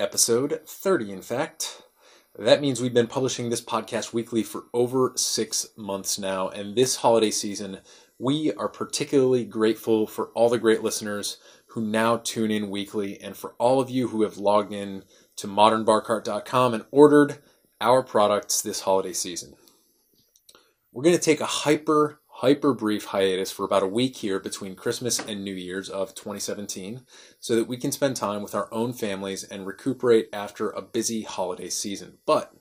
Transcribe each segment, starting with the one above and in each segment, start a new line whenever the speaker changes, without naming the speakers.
Episode 30, in fact. That means we've been publishing this podcast weekly for over six months now, and this holiday season, we are particularly grateful for all the great listeners who now tune in weekly, and for all of you who have logged in to modernbarcart.com and ordered our products this holiday season. We're going to take a hyper, hyper brief hiatus for about a week here between Christmas and New Year's of 2017 so that we can spend time with our own families and recuperate after a busy holiday season. But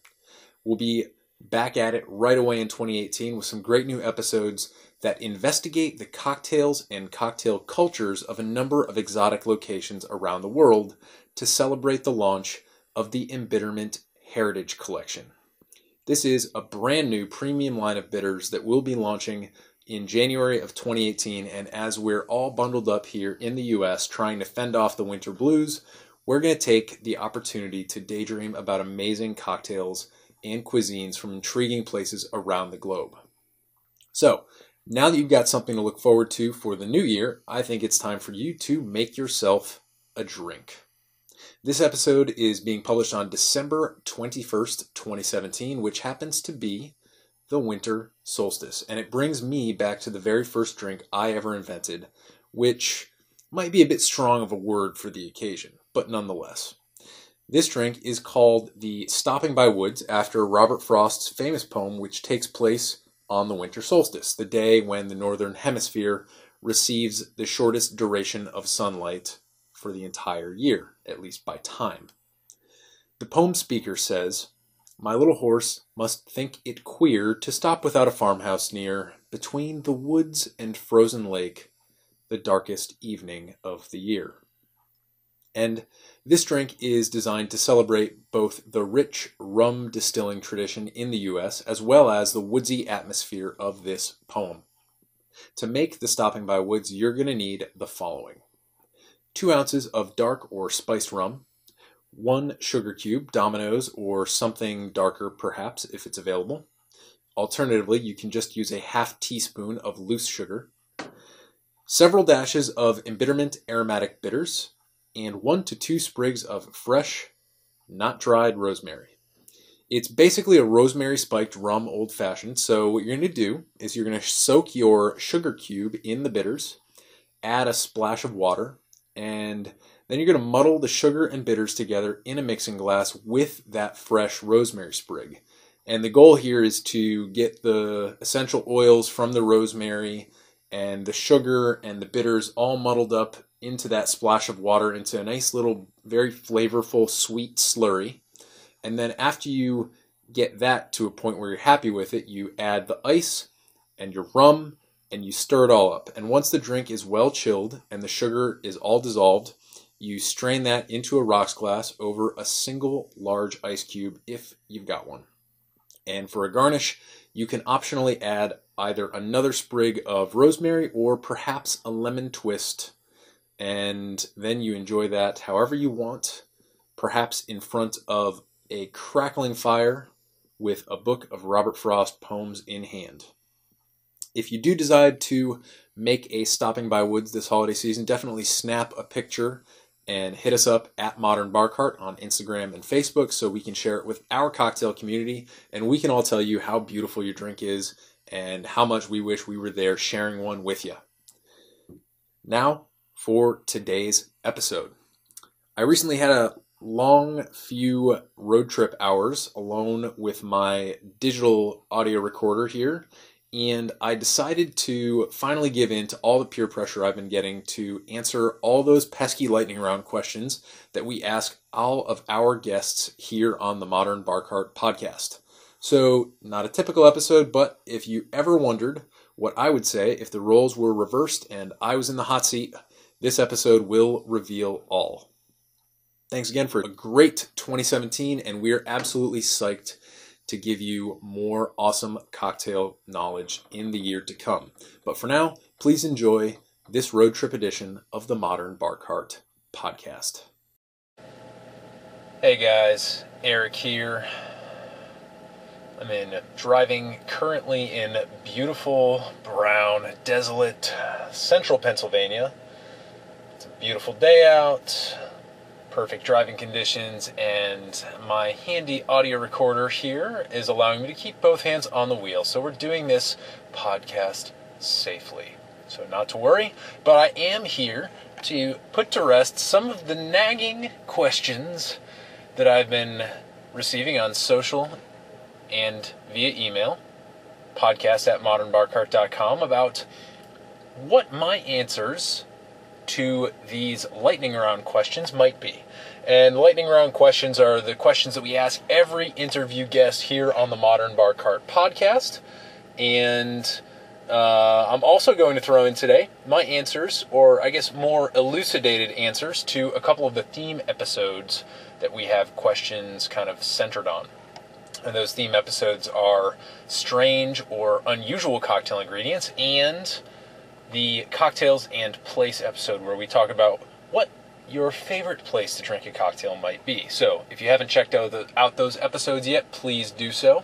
we'll be back at it right away in 2018 with some great new episodes that investigate the cocktails and cocktail cultures of a number of exotic locations around the world to celebrate the launch of the Embitterment Heritage Collection. This is a brand new premium line of bitters that we'll be launching in January of 2018. And as we're all bundled up here in the US trying to fend off the winter blues, we're going to take the opportunity to daydream about amazing cocktails and cuisines from intriguing places around the globe. So, now that you've got something to look forward to for the new year, I think it's time for you to make yourself a drink. This episode is being published on December 21st, 2017, which happens to be the winter solstice. And it brings me back to the very first drink I ever invented, which might be a bit strong of a word for the occasion, but nonetheless. This drink is called the Stopping by Woods after Robert Frost's famous poem, which takes place on the winter solstice, the day when the northern hemisphere receives the shortest duration of sunlight for the entire year, at least by time. The poem speaker says, My little horse must think it queer to stop without a farmhouse near, between the woods and frozen lake, the darkest evening of the year. And this drink is designed to celebrate both the rich rum distilling tradition in the US as well as the woodsy atmosphere of this poem. To make the Stopping by Woods, you're going to need the following 2 ounces of dark or spiced rum, 1 sugar cube, Domino's, or something darker perhaps if it's available. Alternatively, you can just use a half teaspoon of loose sugar, several dashes of embitterment aromatic bitters, and 1 to 2 sprigs of fresh, not dried rosemary. It's basically a rosemary spiked rum old fashioned. So, what you're going to do is you're going to soak your sugar cube in the bitters, add a splash of water, and then you're going to muddle the sugar and bitters together in a mixing glass with that fresh rosemary sprig. And the goal here is to get the essential oils from the rosemary and the sugar and the bitters all muddled up into that splash of water into a nice little, very flavorful, sweet slurry. And then after you get that to a point where you're happy with it, you add the ice and your rum and you stir it all up. And once the drink is well chilled and the sugar is all dissolved, you strain that into a rocks glass over a single large ice cube if you've got one. And for a garnish, you can optionally add either another sprig of rosemary or perhaps a lemon twist. And then you enjoy that however you want, perhaps in front of a crackling fire with a book of Robert Frost poems in hand. If you do decide to make a stopping by woods this holiday season, definitely snap a picture and hit us up at Modern Bar Cart on Instagram and Facebook so we can share it with our cocktail community and we can all tell you how beautiful your drink is and how much we wish we were there sharing one with you. Now, for today's episode. I recently had a long few road trip hours alone with my digital audio recorder here and I decided to finally give in to all the peer pressure I've been getting to answer all those pesky lightning round questions that we ask all of our guests here on the Modern Bar Cart podcast. So, not a typical episode, but if you ever wondered what I would say if the roles were reversed and I was in the hot seat, this episode will reveal all. Thanks again for a great 2017, and we're absolutely psyched to give you more awesome cocktail knowledge in the year to come. But for now, please enjoy this road trip edition of the Modern Bar Cart podcast. Hey guys, Eric here. I'm in driving currently in beautiful, brown, desolate central Pennsylvania. It's a beautiful day out, perfect driving conditions, and my handy audio recorder here is allowing me to keep both hands on the wheel. So we're doing this podcast safely. So, not to worry, but I am here to put to rest some of the nagging questions that I've been receiving on social and via email, podcast at modernbarcart.com, about what my answers to these lightning round questions might be. And lightning round questions are the questions that we ask every interview guest here on the Modern Bar Cart podcast. And uh, I'm also going to throw in today my answers, or I guess more elucidated answers, to a couple of the theme episodes that we have questions kind of centered on. And those theme episodes are strange or unusual cocktail ingredients and the cocktails and place episode where we talk about what your favorite place to drink a cocktail might be. So, if you haven't checked out, the, out those episodes yet, please do so.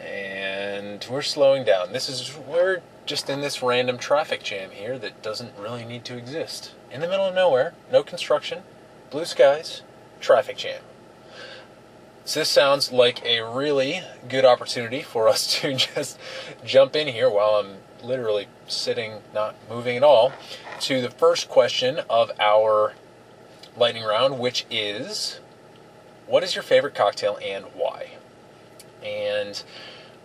And we're slowing down. This is we're just in this random traffic jam here that doesn't really need to exist. In the middle of nowhere, no construction, blue skies, traffic jam. So this sounds like a really good opportunity for us to just jump in here while I'm literally sitting, not moving at all, to the first question of our lightning round, which is what is your favorite cocktail and why? And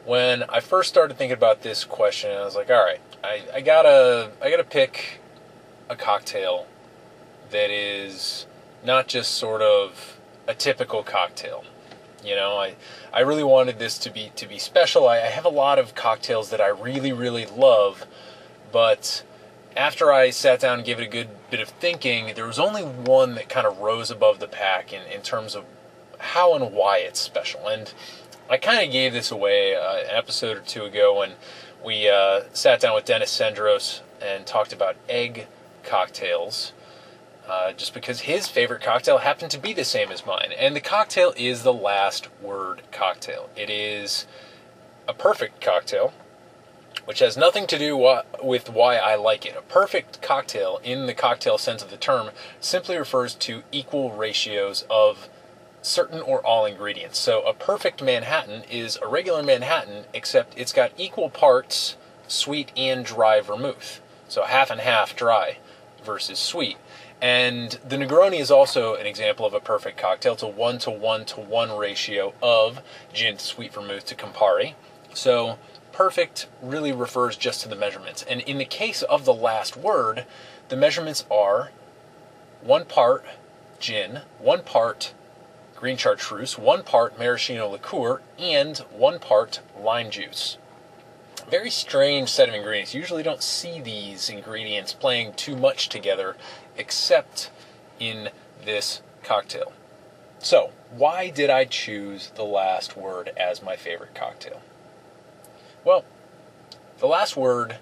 when I first started thinking about this question, I was like, all right, I, I gotta I gotta pick a cocktail that is not just sort of a typical cocktail. You know, I, I really wanted this to be to be special. I, I have a lot of cocktails that I really, really love, but after I sat down and gave it a good bit of thinking, there was only one that kind of rose above the pack in, in terms of how and why it's special. And I kind of gave this away uh, an episode or two ago when we uh, sat down with Dennis Sendros and talked about egg cocktails uh, just because his favorite cocktail happened to be the same as mine. And the cocktail is the last word cocktail. It is a perfect cocktail, which has nothing to do wa- with why I like it. A perfect cocktail, in the cocktail sense of the term, simply refers to equal ratios of certain or all ingredients. So a perfect Manhattan is a regular Manhattan, except it's got equal parts sweet and dry vermouth. So half and half dry versus sweet. And the Negroni is also an example of a perfect cocktail. It's a one to one to one ratio of gin to sweet vermouth to Campari. So perfect really refers just to the measurements. And in the case of the last word, the measurements are one part gin, one part green chartreuse, one part maraschino liqueur, and one part lime juice very strange set of ingredients. You usually don't see these ingredients playing too much together, except in this cocktail. So, why did I choose the last word as my favorite cocktail? Well, the last word,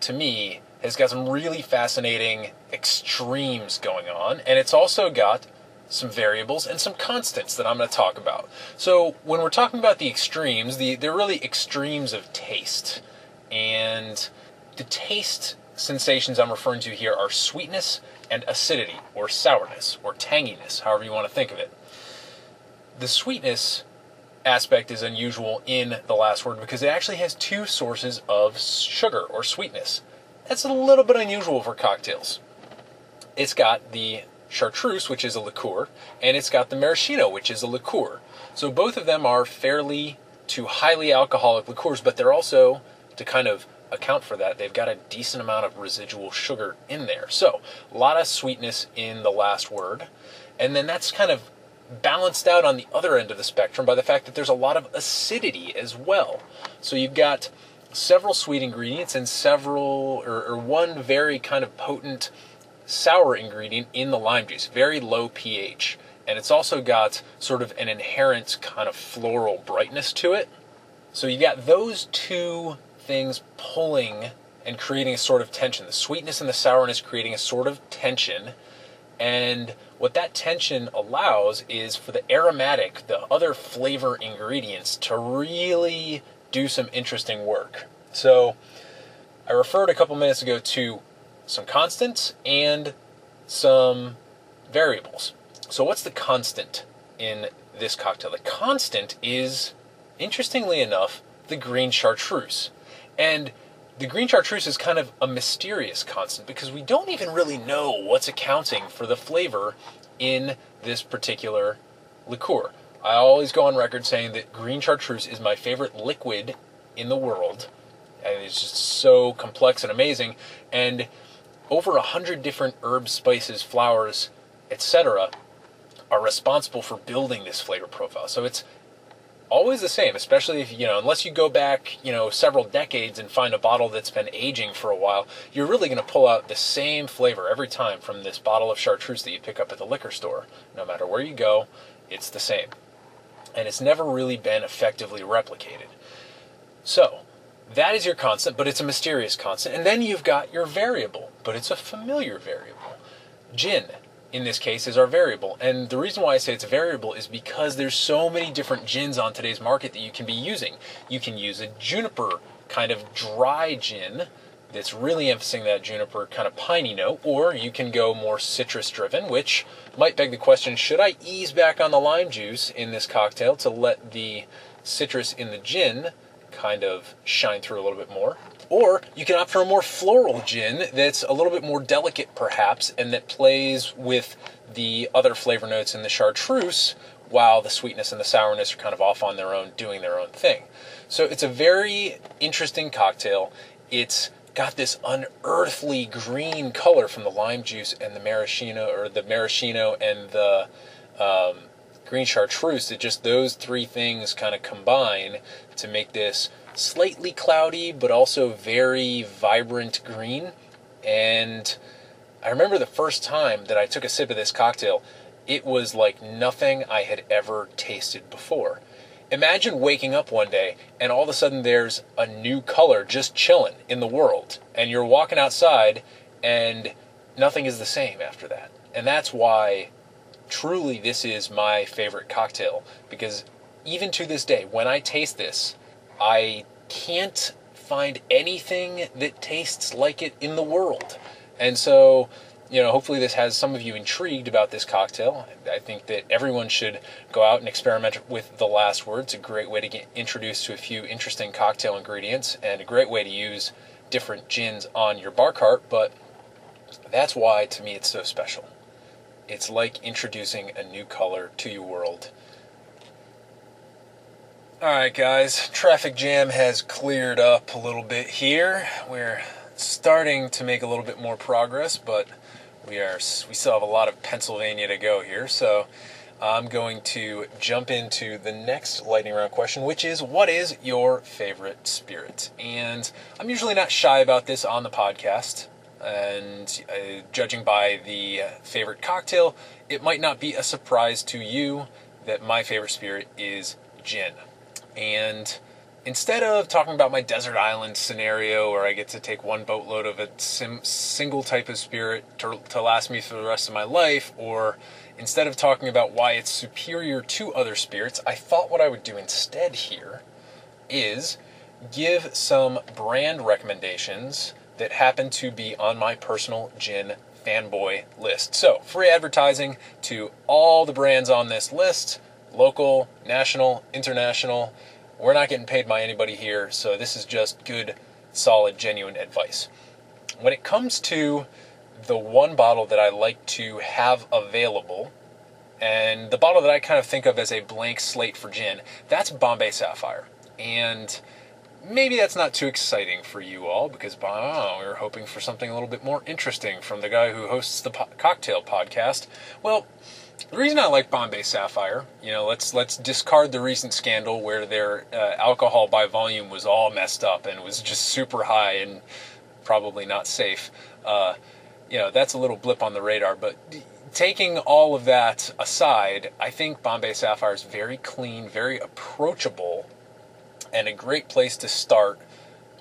to me, has got some really fascinating extremes going on, and it's also got some variables and some constants that I'm going to talk about. So when we're talking about the extremes, the they're really extremes of taste. And the taste sensations I'm referring to here are sweetness and acidity or sourness or tanginess, however you want to think of it. The sweetness aspect is unusual in the last word because it actually has two sources of sugar or sweetness. That's a little bit unusual for cocktails. It's got the chartreuse, which is a liqueur, and it's got the maraschino, which is a liqueur. So both of them are fairly to highly alcoholic liqueurs, but they're also, to kind of account for that, they've got a decent amount of residual sugar in there. So a lot of sweetness in the last word. And then that's kind of balanced out on the other end of the spectrum by the fact that there's a lot of acidity as well. So you've got several sweet ingredients and several, or, or one very kind of potent sour ingredient in the lime juice, very low pH. And it's also got sort of an inherent kind of floral brightness to it. So you've got those two things pulling and creating a sort of tension. The sweetness and the sourness creating a sort of tension. And what that tension allows is for the aromatic, the other flavor ingredients to really do some interesting work. So I referred a couple minutes ago to some constants and some variables. So what's the constant in this cocktail? The constant is, interestingly enough, the green chartreuse. And the green chartreuse is kind of a mysterious constant because we don't even really know what's accounting for the flavor in this particular liqueur. I always go on record saying that green chartreuse is my favorite liquid in the world. And it's just so complex and amazing. And over a hundred different herbs, spices, flowers, etc., are responsible for building this flavor profile. So it's always the same, especially if, you know, unless you go back, you know, several decades and find a bottle that's been aging for a while, you're really going to pull out the same flavor every time from this bottle of chartreuse that you pick up at the liquor store. No matter where you go, it's the same. And it's never really been effectively replicated. So, that is your constant, but it's a mysterious constant. And then you've got your variable, but it's a familiar variable. Gin, in this case, is our variable. And the reason why I say it's a variable is because there's so many different gins on today's market that you can be using. You can use a juniper kind of dry gin that's really emphasizing that juniper kind of piney note, or you can go more citrus driven, which might beg the question should I ease back on the lime juice in this cocktail to let the citrus in the gin kind of shine through a little bit more? Or you can opt for a more floral gin that's a little bit more delicate, perhaps, and that plays with the other flavor notes in the chartreuse while the sweetness and the sourness are kind of off on their own, doing their own thing. So it's a very interesting cocktail. It's got this unearthly green color from the lime juice and the maraschino, or the maraschino and the um, green chartreuse. That just those three things kind of combine to make this slightly cloudy, but also very vibrant green. And I remember the first time that I took a sip of this cocktail, it was like nothing I had ever tasted before. Imagine waking up one day and all of a sudden there's a new color just chilling in the world, and you're walking outside and nothing is the same after that. And that's why truly this is my favorite cocktail because even to this day, when I taste this, I can't find anything that tastes like it in the world. And so, you know, hopefully this has some of you intrigued about this cocktail. I think that everyone should go out and experiment with the last word. It's a great way to get introduced to a few interesting cocktail ingredients and a great way to use different gins on your bar cart, but that's why to me it's so special. It's like introducing a new color to your world Alright, guys, traffic jam has cleared up a little bit here. We're starting to make a little bit more progress, but we are we still have a lot of Pennsylvania to go here. So I'm going to jump into the next lightning round question, which is what is your favorite spirit? And I'm usually not shy about this on the podcast. And uh, judging by the favorite cocktail, it might not be a surprise to you that my favorite spirit is gin. And instead of talking about my desert island scenario where I get to take one boatload of a sim- single type of spirit to, to last me for the rest of my life, or instead of talking about why it's superior to other spirits, I thought what I would do instead here is give some brand recommendations that happen to be on my personal gin fanboy list. So, free advertising to all the brands on this list local, national, international. We're not getting paid by anybody here, so this is just good, solid, genuine advice. When it comes to the one bottle that I like to have available, and the bottle that I kind of think of as a blank slate for gin, that's Bombay Sapphire. And maybe that's not too exciting for you all because we were hoping for something a little bit more interesting from the guy who hosts the po- cocktail podcast. Well, the reason I like Bombay Sapphire, you know, let's let's discard the recent scandal where their uh, alcohol by volume was all messed up and was just super high and probably not safe. Uh, you know, that's a little blip on the radar. But taking all of that aside, I think Bombay Sapphire is very clean, very approachable, and a great place to start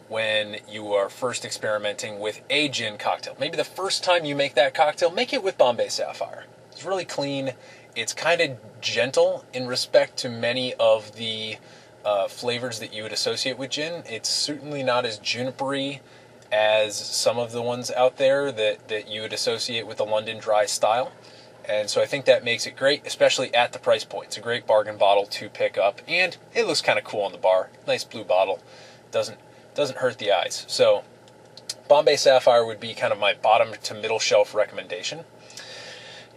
when you are first experimenting with a gin cocktail. Maybe the first time you make that cocktail, make it with Bombay Sapphire. It's really clean. It's kind of gentle in respect to many of the uh, flavors that you would associate with gin. It's certainly not as junipery as some of the ones out there that, that you would associate with the London dry style. And so I think that makes it great, especially at the price point. It's a great bargain bottle to pick up, and it looks kind of cool on the bar. Nice blue bottle, doesn't doesn't hurt the eyes. So Bombay Sapphire would be kind of my bottom to middle shelf recommendation.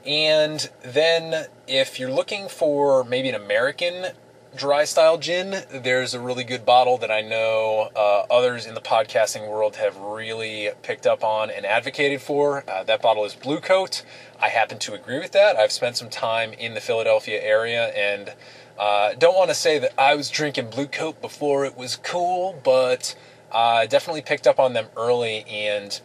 And then if you're looking for maybe an American dry style gin, there's a really good bottle that I know uh, others in the podcasting world have really picked up on and advocated for. Uh, that bottle is Blue Coat. I happen to agree with that. I've spent some time in the Philadelphia area and uh, don't want to say that I was drinking Blue Coat before it was cool, but I definitely picked up on them early and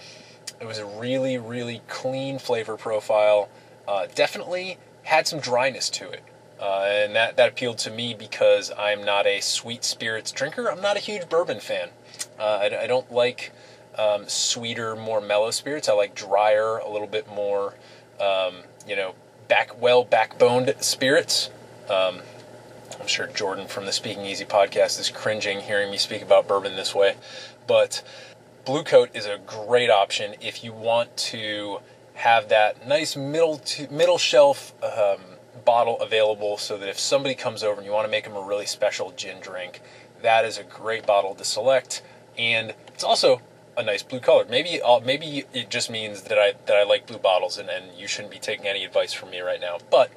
it was a really, really clean flavor profile. Uh, definitely had some dryness to it. Uh, and that, that appealed to me because I'm not a sweet spirits drinker. I'm not a huge bourbon fan. Uh, I, I, don't like um, sweeter, more mellow spirits. I like drier, a little bit more, um, you know, back well backboned spirits. Um, I'm sure Jordan from the Speaking Easy podcast is cringing hearing me speak about bourbon this way, but Blue Coat is a great option if you want to have that nice middle middle shelf um, bottle available so that if somebody comes over and you want to make them a really special gin drink, that is a great bottle to select. And it's also a nice blue color. Maybe uh, maybe it just means that I that I like blue bottles, and, and you shouldn't be taking any advice from me right now. But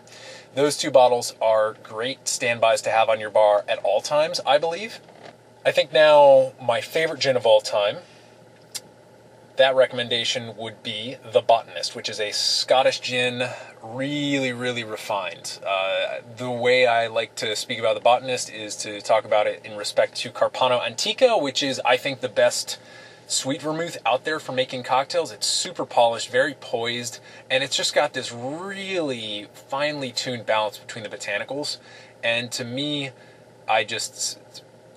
those two bottles are great standbys to have on your bar at all times, I believe. I think now my favorite gin of all time that recommendation would be The Botanist, which is a Scottish gin, really, really refined. Uh, the way I like to speak about The Botanist is to talk about it in respect to Carpano Antica, which is, I think, the best sweet vermouth out there for making cocktails. It's super polished, very poised, and it's just got this really finely tuned balance between the botanicals. And to me, I just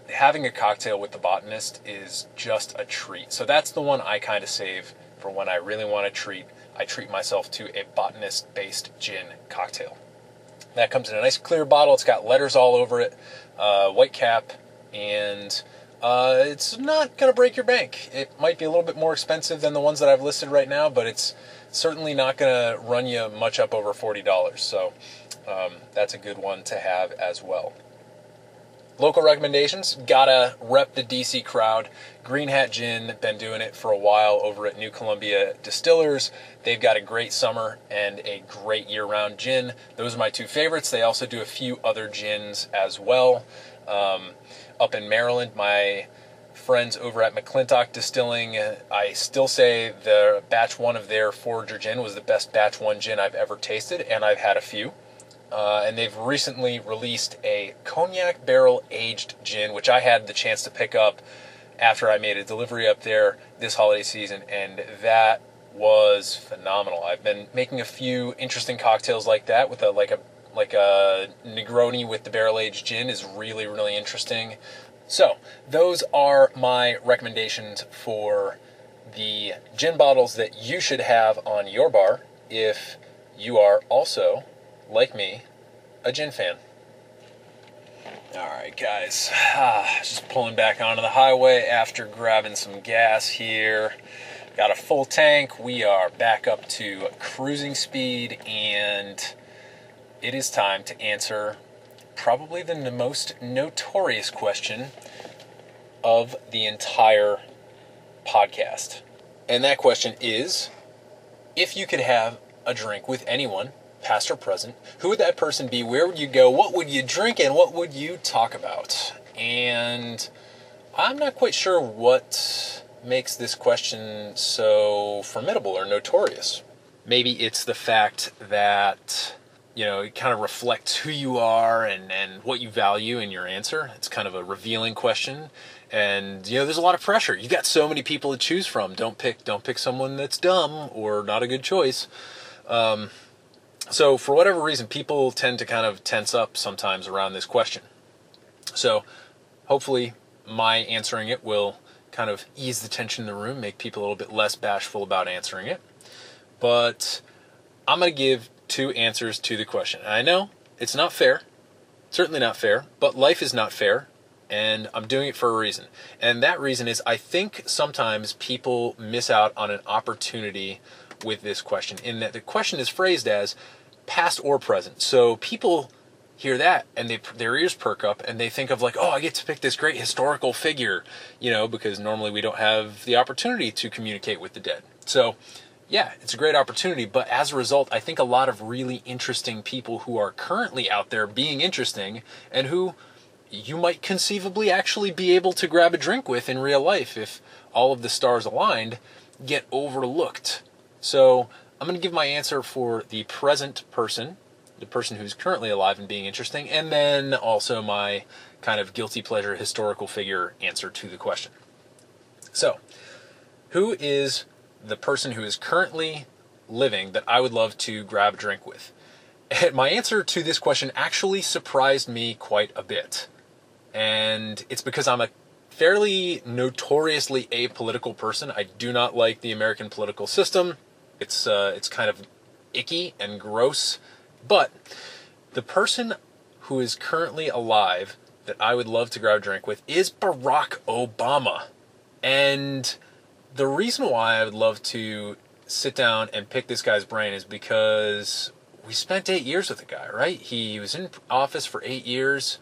having a cocktail with the botanist is just a treat. So that's the one I kind of save for when I really want to treat. I treat myself to a botanist based gin cocktail. That comes in a nice clear bottle. It's got letters all over it, uh, white cap, and uh, it's not going to break your bank. It might be a little bit more expensive than the ones that I've listed right now, but it's certainly not going to run you much up over $40. So um, that's a good one to have as well. Local recommendations, gotta rep the DC crowd. Green Hat Gin, been doing it for a while over at New Columbia Distillers. They've got a great summer and a great year round gin. Those are my two favorites. They also do a few other gins as well. Um, up in Maryland, my friends over at McClintock Distilling, I still say the batch one of their Forager gin was the best batch one gin I've ever tasted, and I've had a few. Uh, and they've recently released a cognac barrel aged gin, which I had the chance to pick up after I made a delivery up there this holiday season, and that was phenomenal. I've been making a few interesting cocktails like that with a like a like a Negroni with the barrel aged gin is really really interesting. So those are my recommendations for the gin bottles that you should have on your bar if you are also like me, a gin fan. All right, guys, ah, just pulling back onto the highway after grabbing some gas here. Got a full tank. We are back up to cruising speed, and it is time to answer probably the most notorious question of the entire podcast. And that question is if you could have a drink with anyone past or present, who would that person be? Where would you go? What would you drink? And what would you talk about? And I'm not quite sure what makes this question so formidable or notorious. Maybe it's the fact that, you know, it kind of reflects who you are and, and what you value in your answer. It's kind of a revealing question. and you know there's a lot of pressure You've got so many people to choose from don't pick don't pick someone that's dumb or not a good choice um, so for whatever reason people tend to kind of tense up sometimes around this question. So hopefully my answering it will kind of ease the tension in the room make people a little bit less bashful about answering it. But i'm going to give two answers to the question. And i know it's not fair certainly not fair but life is not fair and I'm doing it for a reason. And that reason is I think sometimes people miss out on an opportunity with this question, in that the question is phrased as past or present. So people hear that and they their ears perk up and they think of like, oh, I get to pick this great historical figure, you know, because normally we don't have the opportunity to communicate with the dead. So yeah, it's a great opportunity, but as a result, I think a lot of really interesting people who are currently out there being interesting and who you might conceivably actually be able to grab a drink with in real life if all of the stars aligned get overlooked. So I'm going to give my answer for the present person, the person who's currently alive and being interesting, and then also my kind of guilty pleasure historical figure answer to the question. So, who is the person who is currently living that I would love to grab a drink with? And my answer to this question actually surprised me quite a bit and it's because I'm a fairly notoriously apolitical person. I do not like the American political system. It's uh, it's kind of icky and gross. But the person who is currently alive that I would love to grab a drink with is Barack Obama. And the reason why I would love to sit down and pick this guy's brain is because we spent eight years with the guy, right? He was in office for eight years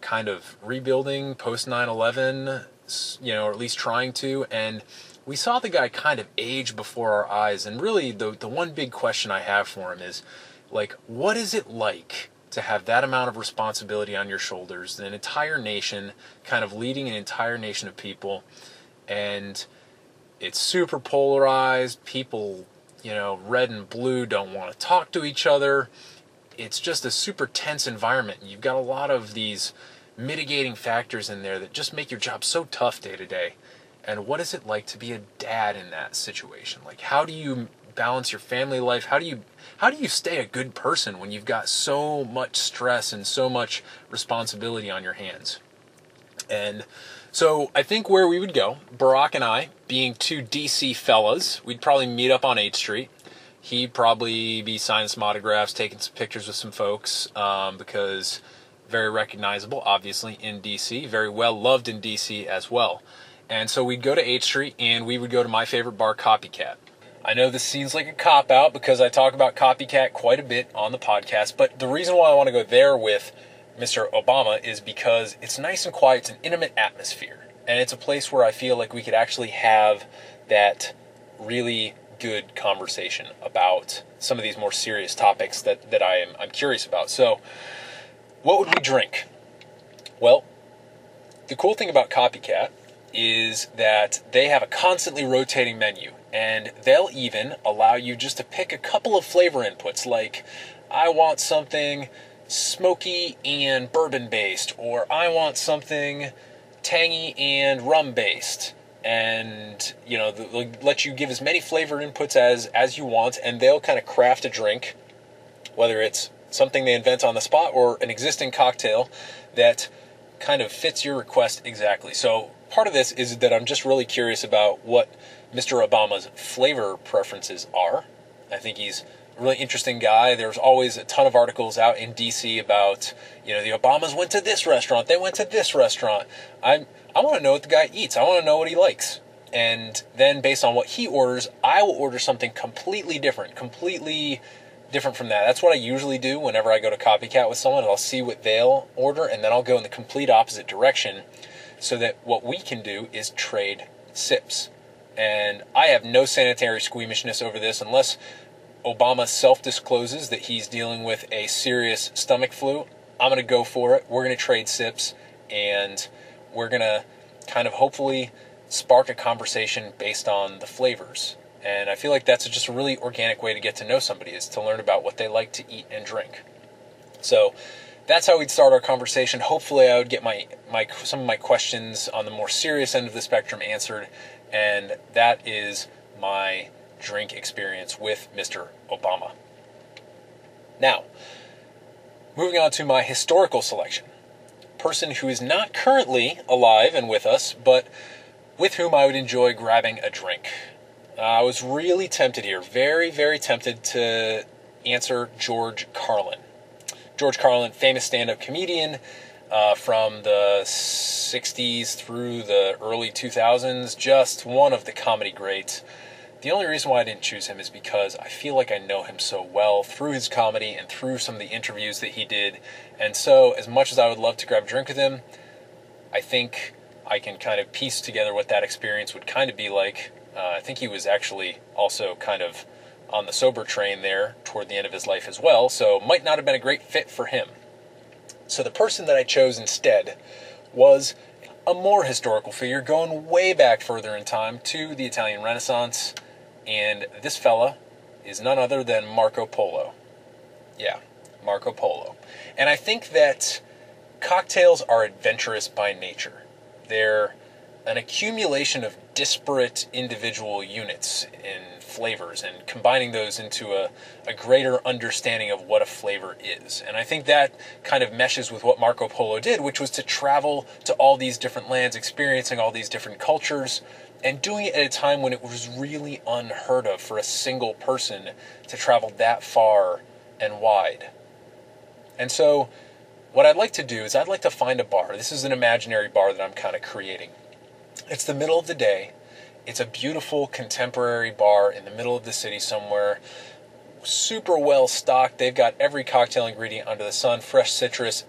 kind of rebuilding post 9/11, you know, or at least trying to, and we saw the guy kind of age before our eyes. And really, the the one big question I have for him is, like, what is it like? to have that amount of responsibility on your shoulders, an entire nation, kind of leading an entire nation of people, and it's super polarized. People, you know, red and blue don't want to talk to each other. It's just a super tense environment. You've got a lot of these mitigating factors in there that just make your job so tough day to day. And what is it like to be a dad in that situation? Like how do you balance your family life? How do you how do you stay a good person when you've got so much stress and so much responsibility on your hands? And so I think where we would go, Barack and I, being two DC fellas, we'd probably meet up on 8th Street. He'd probably be signing some autographs, taking some pictures with some folks, um, because very recognizable, obviously, in DC, very well loved in DC as well. And so we'd go to 8th Street and we would go to my favorite bar, Copycat. I know this seems like a cop out because I talk about Copycat quite a bit on the podcast, but the reason why I want to go there with Mr. Obama is because it's nice and quiet, it's an intimate atmosphere, and it's a place where I feel like we could actually have that really good conversation about some of these more serious topics that, that I am I'm curious about. So what would we drink? Well, the cool thing about Copycat is that they have a constantly rotating menu and they'll even allow you just to pick a couple of flavor inputs like I want something smoky and bourbon based or I want something tangy and rum based and you know they'll let you give as many flavor inputs as as you want and they'll kind of craft a drink whether it's something they invent on the spot or an existing cocktail that kind of fits your request exactly. So part of this is that I'm just really curious about what Mr. Obama's flavor preferences are. I think he's a really interesting guy. There's always a ton of articles out in DC about, you know, the Obamas went to this restaurant, they went to this restaurant. I I want to know what the guy eats. I want to know what he likes. And then based on what he orders, I will order something completely different, completely different from that. That's what I usually do whenever I go to copycat with someone. I'll see what they'll order and then I'll go in the complete opposite direction so that what we can do is trade sips. And I have no sanitary squeamishness over this unless Obama self discloses that he's dealing with a serious stomach flu. I'm going to go for it. We're going to trade sips and we're going to kind of hopefully spark a conversation based on the flavors. And I feel like that's just a really organic way to get to know somebody is to learn about what they like to eat and drink. So that's how we'd start our conversation. Hopefully, I would get my, my some of my questions on the more serious end of the spectrum answered, and that is my drink experience with Mr. Obama. Now, moving on to my historical selection. Person who is not currently alive and with us, but with whom I would enjoy grabbing a drink. Uh, I was really tempted here, very, very tempted to answer George Carlin. George Carlin, famous stand up comedian uh, from the 60s through the early 2000s, just one of the comedy greats. The only reason why I didn't choose him is because I feel like I know him so well through his comedy and through some of the interviews that he did. And so, as much as I would love to grab a drink with him, I think I can kind of piece together what that experience would kind of be like. Uh, I think he was actually also kind of on the sober train there toward the end of his life as well, so might not have been a great fit for him. So the person that I chose instead was a more historical figure, going way back further in time to the Italian Renaissance, and this fella is none other than Marco Polo. Yeah, Marco Polo. And I think that cocktails are adventurous by nature. They're an accumulation of disparate individual units and flavors and combining those into a, a greater understanding of what a flavor is. And I think that kind of meshes with what Marco Polo did, which was to travel to all these different lands, experiencing all these different cultures, and doing it at a time when it was really unheard of for a single person to travel that far and wide. And so, what I'd like to do is I'd like to find a bar. This is an imaginary bar that I'm kind of creating. It's the middle of the day. It's a beautiful contemporary bar in the middle of the city somewhere. Super well stocked. They've got every cocktail ingredient under the sun fresh citrus,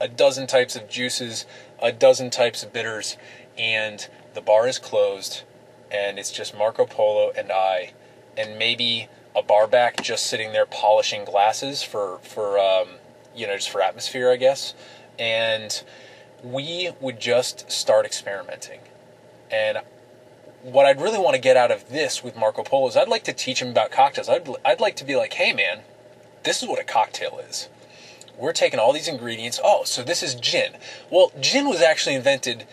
a dozen types of juices, a dozen types of bitters, and the bar is closed. And it's just Marco Polo and I, and maybe a barback just sitting there polishing glasses for, for um, you know, just for atmosphere, I guess. And we would just start experimenting. And what I'd really want to get out of this with Marco Polo is I'd like to teach him about cocktails. I'd, I'd like to be like, hey man, this is what a cocktail is. We're taking all these ingredients. Oh, so this is gin. Well, gin was actually invented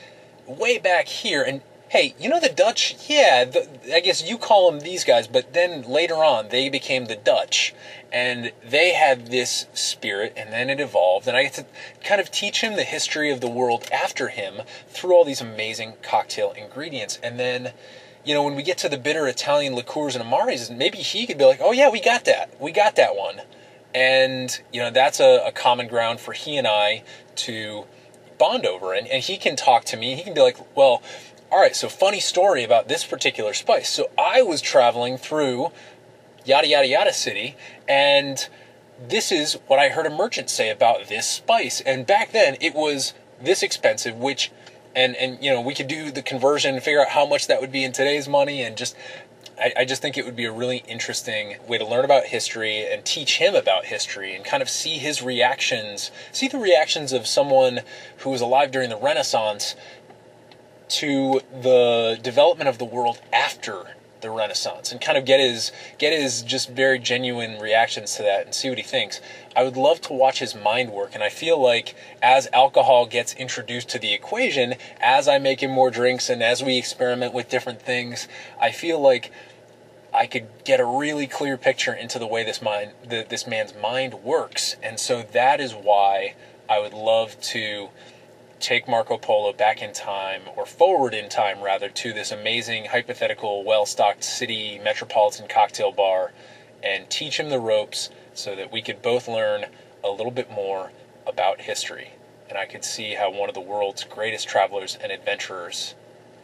way back here. And hey, you know the Dutch? Yeah, the, I guess you call them these guys, but then later on they became the Dutch. And they had this spirit, and then it evolved. And I get to kind of teach him the history of the world after him through all these amazing cocktail ingredients. And then, you know, when we get to the bitter Italian liqueurs and amaris, maybe he could be like, oh, yeah, we got that. We got that one. And, you know, that's a, a common ground for he and I to bond over. And, and he can talk to me. He can be like, well, all right, so funny story about this particular spice. So I was traveling through yada yada yada city and this is what I heard a merchant say about this spice. And back then it was this expensive, which and and you know, we could do the conversion and figure out how much that would be in today's money and just I, I just think it would be a really interesting way to learn about history and teach him about history and kind of see his reactions, see the reactions of someone who was alive during the Renaissance to the development of the world after the Renaissance and kind of get his get his just very genuine reactions to that and see what he thinks. I would love to watch his mind work and I feel like as alcohol gets introduced to the equation, as I make him more drinks and as we experiment with different things, I feel like I could get a really clear picture into the way this mind the, this man's mind works. And so that is why I would love to take Marco Polo back in time, or forward in time rather, to this amazing, hypothetical, well stocked city metropolitan cocktail bar and teach him the ropes so that we could both learn a little bit more about history. And I could see how one of the world's greatest travelers and adventurers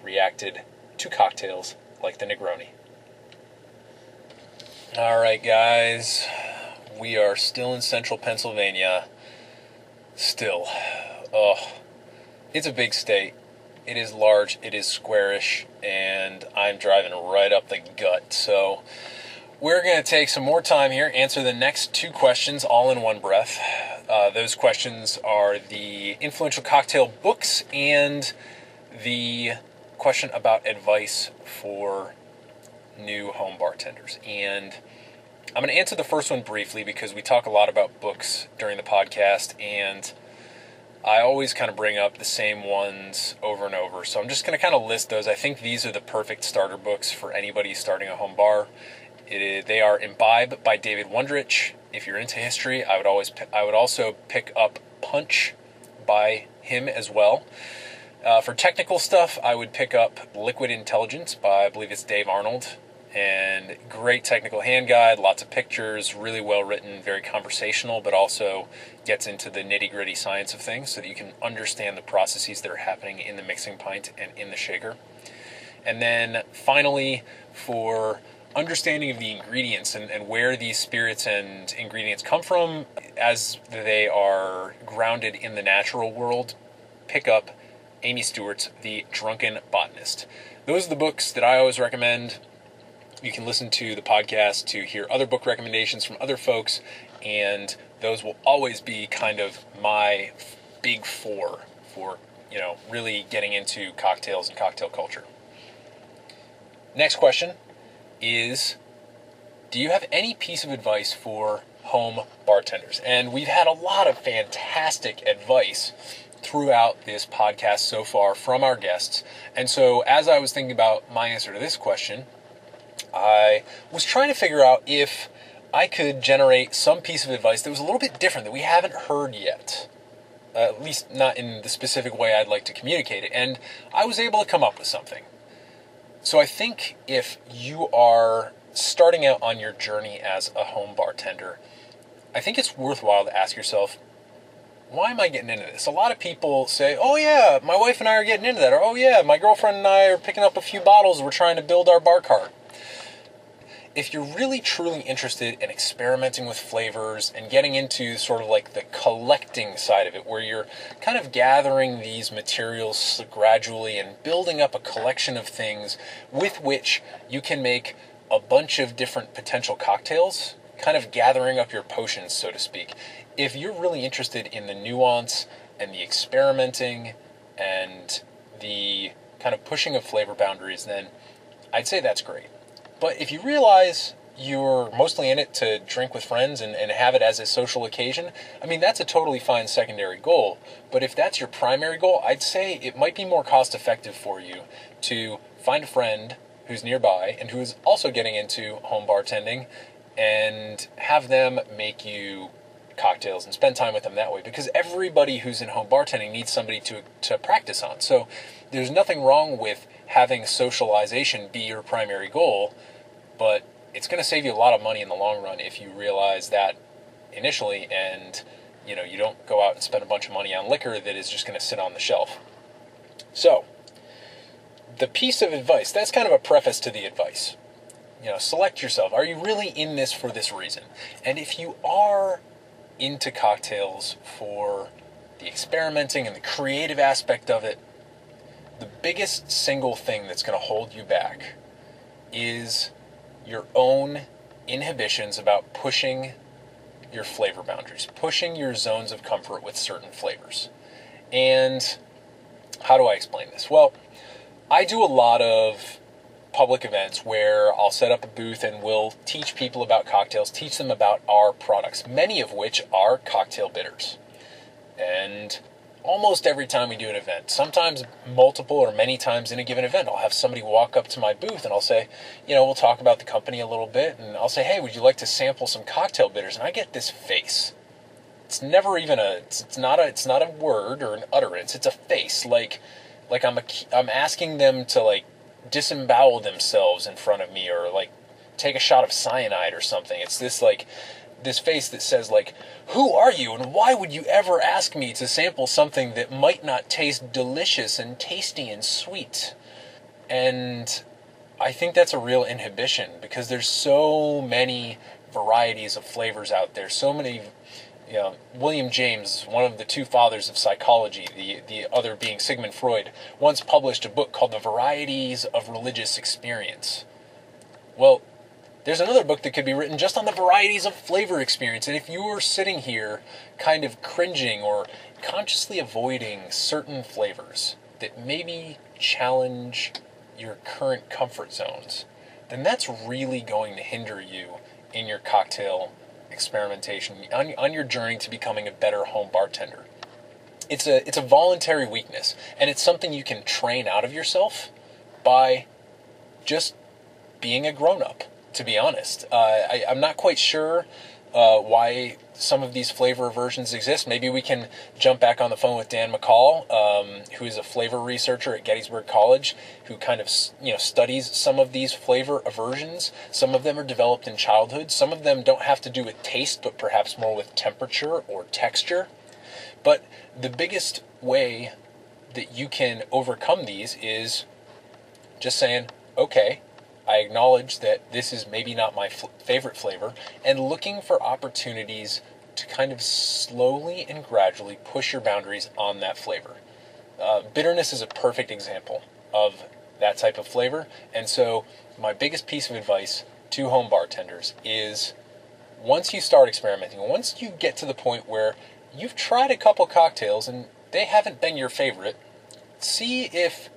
reacted to cocktails like the Negroni. All right, guys, we are still in central Pennsylvania. Still. Oh, it's a big state. It is large, it is squarish, and I'm driving right up the gut. So we're going to take some more time here, answer the next two questions all in one breath. Uh, those questions are the influential cocktail books and the question about advice for new home bartenders. And I'm going to answer the first one briefly because we talk a lot about books during the podcast, and I always kind of bring up the same ones over and over. So I'm just going to kind of list those. I think these are the perfect starter books for anybody starting a home bar. They are Imbibe by David Wondrich. If you're into history, I would always I would also pick up Punch by him as well. Uh, for technical stuff, I would pick up Liquid Intelligence by I believe it's Dave Arnold and great technical hand guide, lots of pictures, really well written, very conversational, but also gets into the nitty gritty science of things so that you can understand the processes that are happening in the mixing pint and in the shaker. And then finally, for understanding of the ingredients and, and where these spirits and ingredients come from as they are grounded in the natural world, pick up Amy Stewart's The Drunken Botanist. Those are the books that I always recommend you can listen to the podcast to hear other book recommendations from other folks, and those will always be kind of my big four for you know really getting into cocktails and cocktail culture. Next question is do you have any piece of advice for home bartenders? And we've had a lot of fantastic advice throughout this podcast so far from our guests. And so as I was thinking about my answer to this question, I was trying to figure out if I could generate some piece of advice that was a little bit different that we haven't heard yet. Uh, at least not in the specific way I'd like to communicate it. And I was able to come up with something. So I think if you are starting out on your journey as a home bartender, I think it's worthwhile to ask yourself, why am I getting into this? A lot of people say, oh yeah, my wife and I are getting into that, or oh yeah, my girlfriend and I are picking up a few bottles, we're trying to build our bar cart if you're really truly interested in experimenting with flavors and getting into sort of like the collecting side of it, where you're kind of gathering these materials gradually and building up a collection of things with which you can make a bunch of different potential cocktails, kind of gathering up your potions, so to speak. If you're really interested in the nuance and the experimenting and the kind of pushing of flavor boundaries, then I'd say that's great. But if you realize you're mostly in it to drink with friends and, and have it as a social occasion, I mean, that's a totally fine secondary goal. But if that's your primary goal, I'd say it might be more cost effective for you to find a friend who's nearby and who's also getting into home bartending and have them make you cocktails and spend time with them that way because everybody who's in home bartending needs somebody to, to practice on. So there's nothing wrong with having socialization be your primary goal but it's going to save you a lot of money in the long run if you realize that initially and you know you don't go out and spend a bunch of money on liquor that is just going to sit on the shelf. So the piece of advice that's kind of a preface to the advice. You know select yourself. Are you really in this for this reason? And if you are into cocktails for the experimenting and the creative aspect of it the biggest single thing that's going to hold you back is your own inhibitions about pushing your flavor boundaries, pushing your zones of comfort with certain flavors. And how do I explain this? Well, I do a lot of public events where I'll set up a booth and we'll teach people about cocktails, teach them about our products, many of which are cocktail bitters. And almost every time we do an event. Sometimes multiple or many times in a given event, I'll have somebody walk up to my booth and I'll say, you know, we'll talk about the company a little bit, and I'll say, hey, would you like to sample some cocktail bitters? And I get this face. It's never even a. It's, it's not a. It's not a word or an utterance. It's a face. Like, like I'm a. I'm asking them to like disembowel themselves in front of me, or like take a shot of cyanide or something. It's this like this face that says like who are you and why would you ever ask me to sample something that might not taste delicious and tasty and sweet and i think that's a real inhibition because there's so many varieties of flavors out there so many you know, William James, one of the two fathers of psychology, the, the other being Sigmund Freud, once published a book called The Varieties of Religious Experience. Well, there's another book that could be written just on the varieties of flavor experience. And if you are sitting here kind of cringing or consciously avoiding certain flavors that maybe challenge your current comfort zones, then that's really going to hinder you in your cocktail experimentation, on, on your journey to becoming a better home bartender. It's a it's a voluntary weakness, and it's something you can train out of yourself by just being a grown up. To be honest, uh, I, I'm not quite sure uh, why some of these flavor versions exist. Maybe we can jump back on the phone with Dan McCall, um, who is a flavor researcher at Gettysburg College, who kind of you know studies some of these flavor aversions. Some of them are developed in childhood. Some of them don't have to do with taste, but perhaps more with temperature or texture. But the biggest way that you can overcome these is just saying, okay, I acknowledge that this is maybe not my f- favorite flavor, and looking for opportunities to kind of slowly and gradually push your boundaries on that flavor. Uh, bitterness is a perfect example of that type of flavor, and so my biggest piece of advice to home bartenders is once you start experimenting, once you get to the point where you've tried a couple cocktails and they haven't been your favorite, see if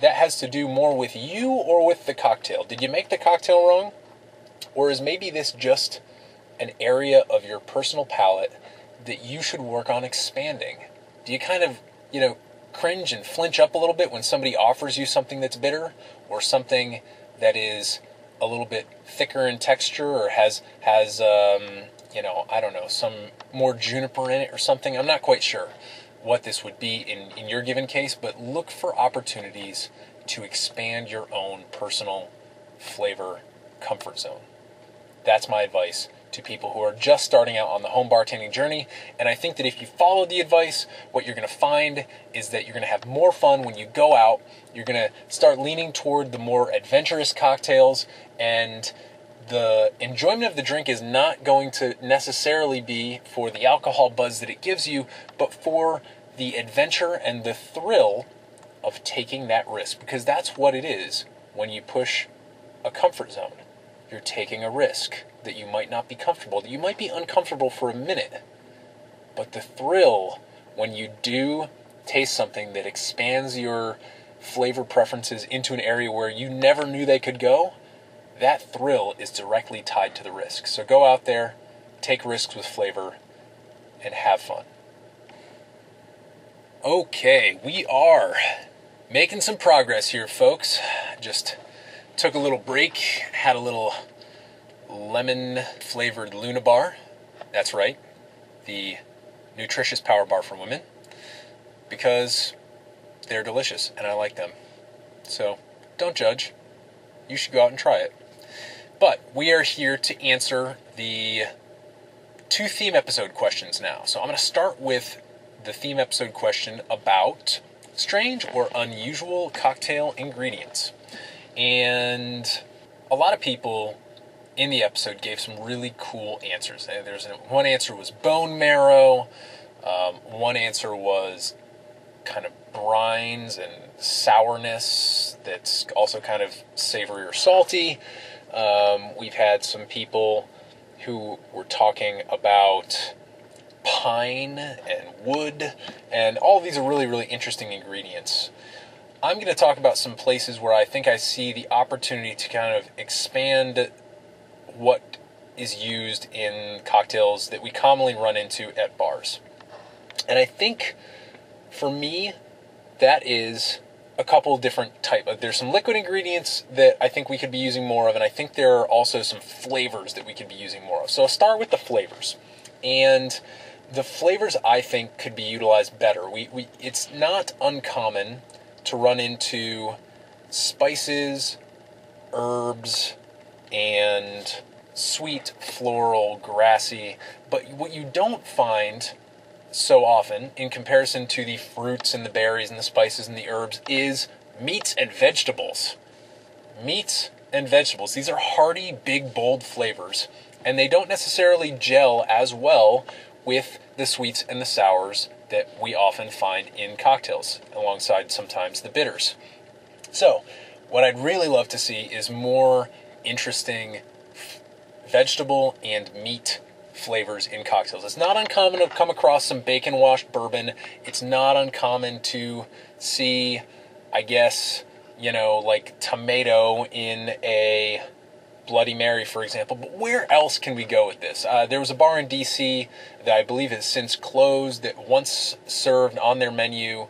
that has to do more with you or with the cocktail. Did you make the cocktail wrong? Or is maybe this just an area of your personal palate that you should work on expanding? Do you kind of, you know, cringe and flinch up a little bit when somebody offers you something that's bitter or something that is a little bit thicker in texture or has has um, you know I don't know some more juniper in it or something? I'm not quite sure what this would be in, in your given case, but look for opportunities to expand your own personal flavor comfort zone. That's my advice to people who are just starting out on the home bartending journey. And I think that if you follow the advice, what you're going to find is that you're going to have more fun when you go out. You're going to start leaning toward the more adventurous cocktails, and the enjoyment of the drink is not going to necessarily be for the alcohol buzz that it gives you, but for the adventure and the thrill of taking that risk because that's what it is when you push a comfort zone. You're taking a risk that you might not be comfortable, that you might be uncomfortable for a minute. But the thrill when you do taste something that expands your flavor preferences into an area where you never knew they could go, that thrill is directly tied to the risk. So go out there, take risks with flavor, and have fun. Okay, we are making some progress here, folks. Just took a little break, had a little lemon flavored Luna bar. That's right, the nutritious power bar for women, because they're delicious and I like them. So don't judge. You should go out and try it. But we are here to answer the two theme episode questions now. So I'm going to start with the theme episode question about strange or unusual cocktail ingredients. And a lot of people in the episode gave some really cool answers. There's one answer was bone marrow. Um, one answer was kind of brines and sourness that's also kind of savory or salty. Um, we've had some people who were talking about pine and wood, and all these are really, really interesting ingredients. I'm going to talk about some places where I think I see the opportunity to kind of expand what is used in cocktails that we commonly run into at bars. And I think for me, that is a couple different type there's some liquid ingredients that I think we could be using more of and I think there are also some flavors that we could be using more of. So I'll start with the flavors. And the flavors I think could be utilized better. We, we it's not uncommon to run into spices, herbs, and sweet, floral, grassy, but what you don't find so often in comparison to the fruits and the berries and the spices and the herbs is meats and vegetables. Meats and vegetables. These are hearty, big, bold flavors, and they don't necessarily gel as well with the sweets and the sours that we often find in cocktails, alongside sometimes the bitters. So, what I'd really love to see is more interesting vegetable and meat flavors in cocktails. It's not uncommon to come across some bacon washed bourbon. It's not uncommon to see, I guess, you know, like tomato in a Bloody Mary, for example. But where else can we go with this? Uh, there was a bar in D.C. that I believe has since closed that once served on their menu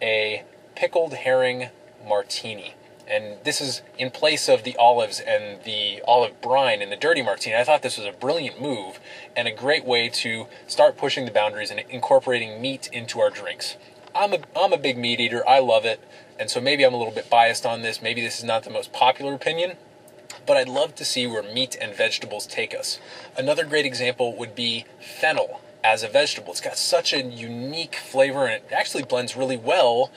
a pickled herring martini. And this is in place of the olives and the olive brine and the dirty martini. I thought this was a brilliant move and a great way to start pushing the boundaries and incorporating meat into our drinks. I'm a, I'm a big meat eater. I love it. And so maybe I'm a little bit biased on this. Maybe this is not the most popular opinion, but I'd love to see where meat and vegetables take us. Another great example would be fennel as a vegetable. It's got such a unique flavor and it actually blends really well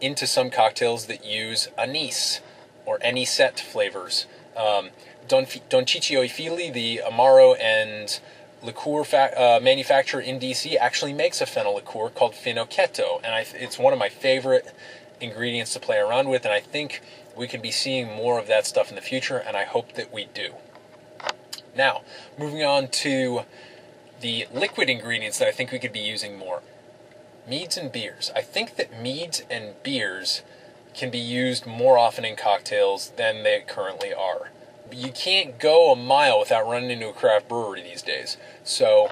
into some cocktails that use anise or anisette flavors. Um, Don, Don Ciccio Figli, the Amaro and liqueur fa- uh, manufacturer in DC, actually makes a fennel liqueur called Finocchietto, and I, it's one of my favorite ingredients to play around with, and I think we could be seeing more of that stuff in the future, and I hope that we do. Now, moving on to the liquid ingredients that I think we could be using more meads and beers. I think that meads and beers can be used more often in cocktails than they currently are. You can't go a mile without running into a craft brewery these days. So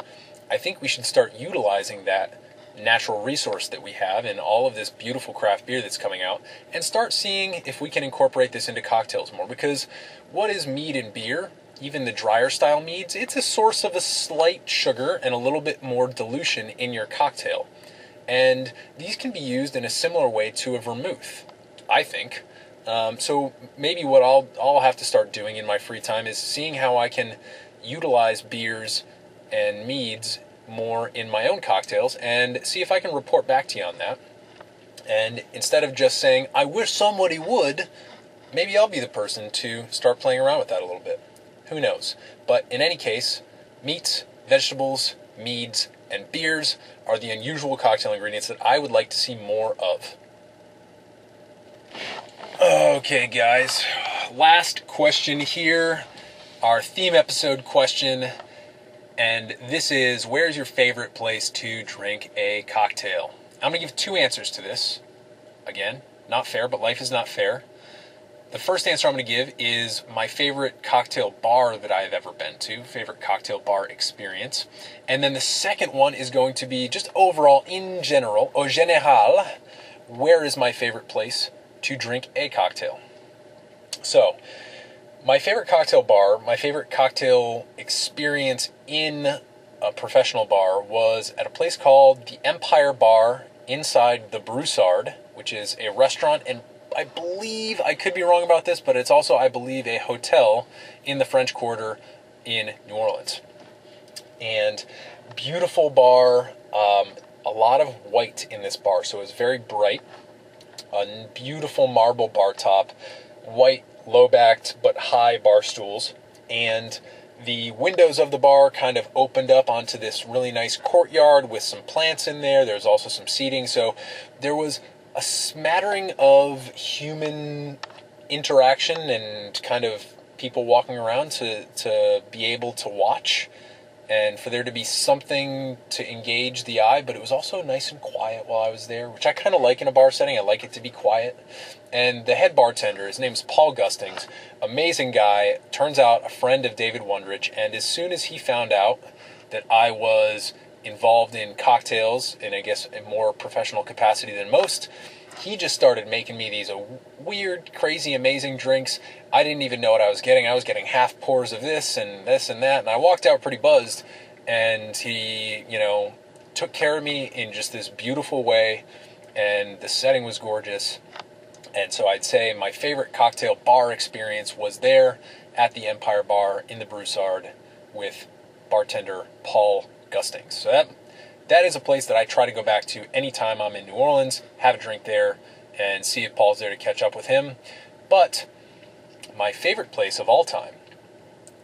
I think we should start utilizing that natural resource that we have in all of this beautiful craft beer that's coming out and start seeing if we can incorporate this into cocktails more because what is mead and beer even the drier style meads it's a source of a slight sugar and a little bit more dilution in your cocktail and these can be used in a similar way to a vermouth i think um, so maybe what I'll, I'll have to start doing in my free time is seeing how i can utilize beers and meads more in my own cocktails and see if I can report back to you on that. And instead of just saying, I wish somebody would, maybe I'll be the person to start playing around with that a little bit. Who knows? But in any case, meats, vegetables, meads, and beers are the unusual cocktail ingredients that I would like to see more of. Okay, guys, last question here. Our theme episode question and this is where's your favorite place to drink a cocktail? I'm to give two answers to this. Again, not fair, but life is not fair. The first answer I'm going to give is my favorite cocktail bar that I've ever been to, favorite cocktail bar experience. And then the second one is going to be just overall, in general, au général, where is my favorite place to drink a cocktail? So, my favorite cocktail bar, my favorite cocktail experience in a professional bar was at a place called the Empire Bar inside the Broussard, which is a restaurant and I believe I could be wrong about this, but it's also I believe a hotel in the French Quarter in New Orleans. And beautiful bar, um, a lot of white in this bar, so it's very bright. A beautiful marble bar top, white low backed but high bar stools, and the windows of the bar kind of opened up onto this really nice courtyard with some plants in there. There's also some seating, so there was a smattering of human interaction and kind of people walking around to, to be able to watch and for there to be something to engage the eye, but it was also nice and quiet while I was there, which I kind of like in a bar setting. I like it to be quiet. And the head bartender, his name's Paul Gustings, amazing guy, turns out a friend of David Wondrich. And as soon as he found out that I was involved in cocktails in, I guess, a more professional capacity than most, he just started making me these uh, weird, crazy, amazing drinks. I didn't even know what I was getting. I was getting half pours of this and this and that, and I walked out pretty buzzed. And he, you know, took care of me in just this beautiful way, and the setting was gorgeous. And so I'd say my favorite cocktail bar experience was there at the Empire Bar in the Broussard with bartender Paul Gustings. So that that is a place that I try to go back to anytime I'm in New Orleans, have a drink there, and see if Paul's there to catch up with him. But my favorite place of all time,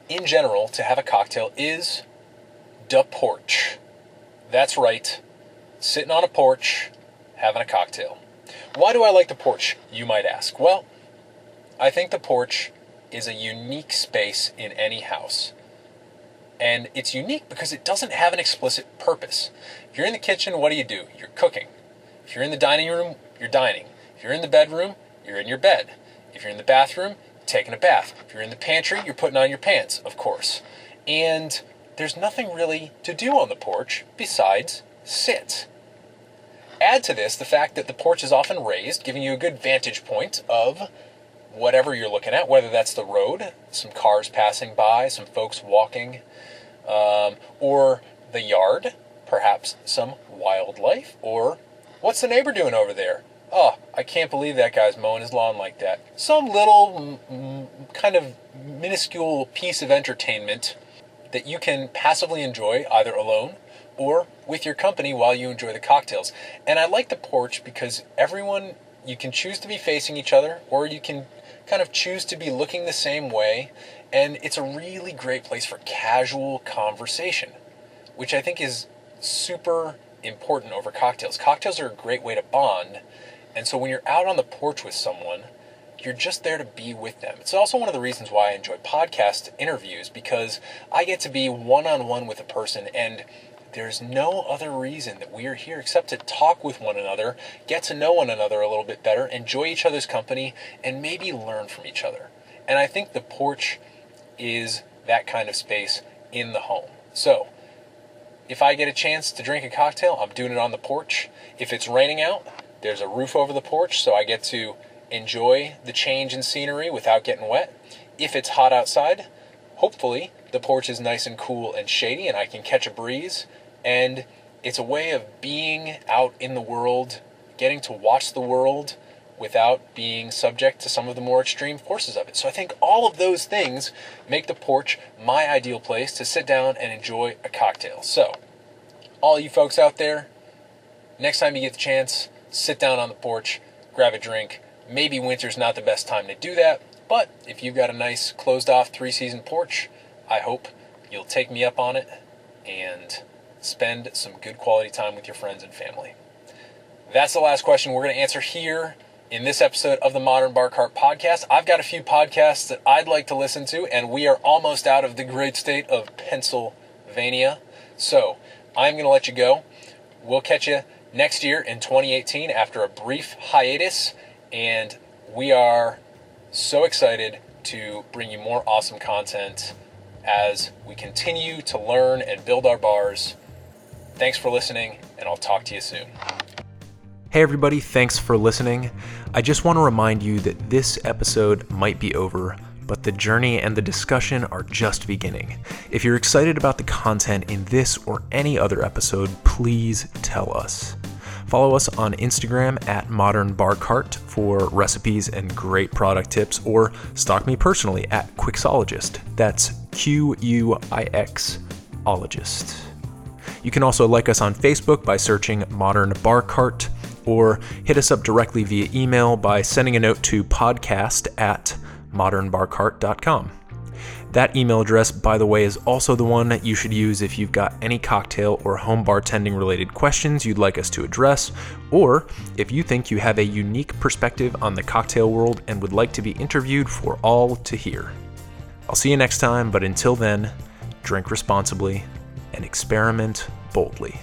in general, to have a cocktail is the porch. That's right, sitting on a porch, having a cocktail. Why do I like the porch, you might ask? Well, I think the porch is a unique space in any house. And it's unique because it doesn't have an explicit purpose. If you're in the kitchen, what do you do? You're cooking. If you're in the dining room, you're dining. If you're in the bedroom, you're in your bed. If you're in the bathroom, taking a bath. If you're in the pantry, you're putting on your pants, of course. And there's nothing really to do on the porch besides sit. Add to this the fact that the porch is often raised, giving you a good vantage point of whatever you're looking at, whether that's the road, some cars passing by, some folks walking, um, or the yard, perhaps some wildlife, or what's the neighbor doing over there? Oh, I can't believe that guy's mowing his lawn like that. Some little kind of minuscule piece of entertainment that you can passively enjoy either alone or with your company while you enjoy the cocktails. And I like the porch because everyone, you can choose to be facing each other or you can kind of choose to be looking the same way. And it's a really great place for casual conversation, which I think is super important over cocktails. Cocktails are a great way to bond. And so when you're out on the porch with someone, you're just there to be with them. It's also one of the reasons why I enjoy podcast interviews because I get to be one on one with a person and there's no other reason that we are here except to talk with one another, get to know one another a little bit better, enjoy each other's company, and maybe learn from each other. And I think the porch is that kind of space in the home. So, if I get a chance to drink a cocktail, I'm doing it on the porch. If it's raining out, there's a roof over the porch, so I get to enjoy the change in scenery without getting wet. If it's hot outside, hopefully the porch is nice and cool and shady and I can catch a breeze and it's a way of being out in the world, getting to watch the world without being subject to some of the more extreme forces of it. So I think all of those things make the porch my ideal place to sit down and enjoy a cocktail. So, all you folks out there, next time you get the chance, sit down on the porch, grab a drink. Maybe winter's not the best time to do that, but if you've got a nice closed off three season porch, I hope you'll take me up on it and spend some good quality time with your friends and family. That's the last question we're going to answer here in this episode of the Modern Bar Cart podcast. I've got a few podcasts that I'd like to listen to, and we are almost out of the great state of Pennsylvania. So I'm going to let you go. We'll catch you next year in 2018 after a brief hiatus, and we are so excited to bring you more awesome content as we continue to learn and build our bars Thanks for listening, and I'll talk to you soon. Hey, everybody, thanks for listening. I just want to remind you that this episode might be over, but the journey and the discussion are just beginning. If you're excited about the content in this or any other episode, please tell us. Follow us on Instagram at Modern Bar Cart for recipes and great product tips, or stalk me personally at Quixologist. That's Q U I X ologist. You can also like us on Facebook by searching Modern Bar Cart or hit us up directly via email by sending a note to podcast at modernbarcart.com. That email address, by the way, is also the one that you should use if you've got any cocktail or home bartending related questions you'd like us to address, or if you think you have a unique perspective on the cocktail world and would like to be interviewed for all to hear. I'll see you next time, but until then, drink responsibly and experiment boldly.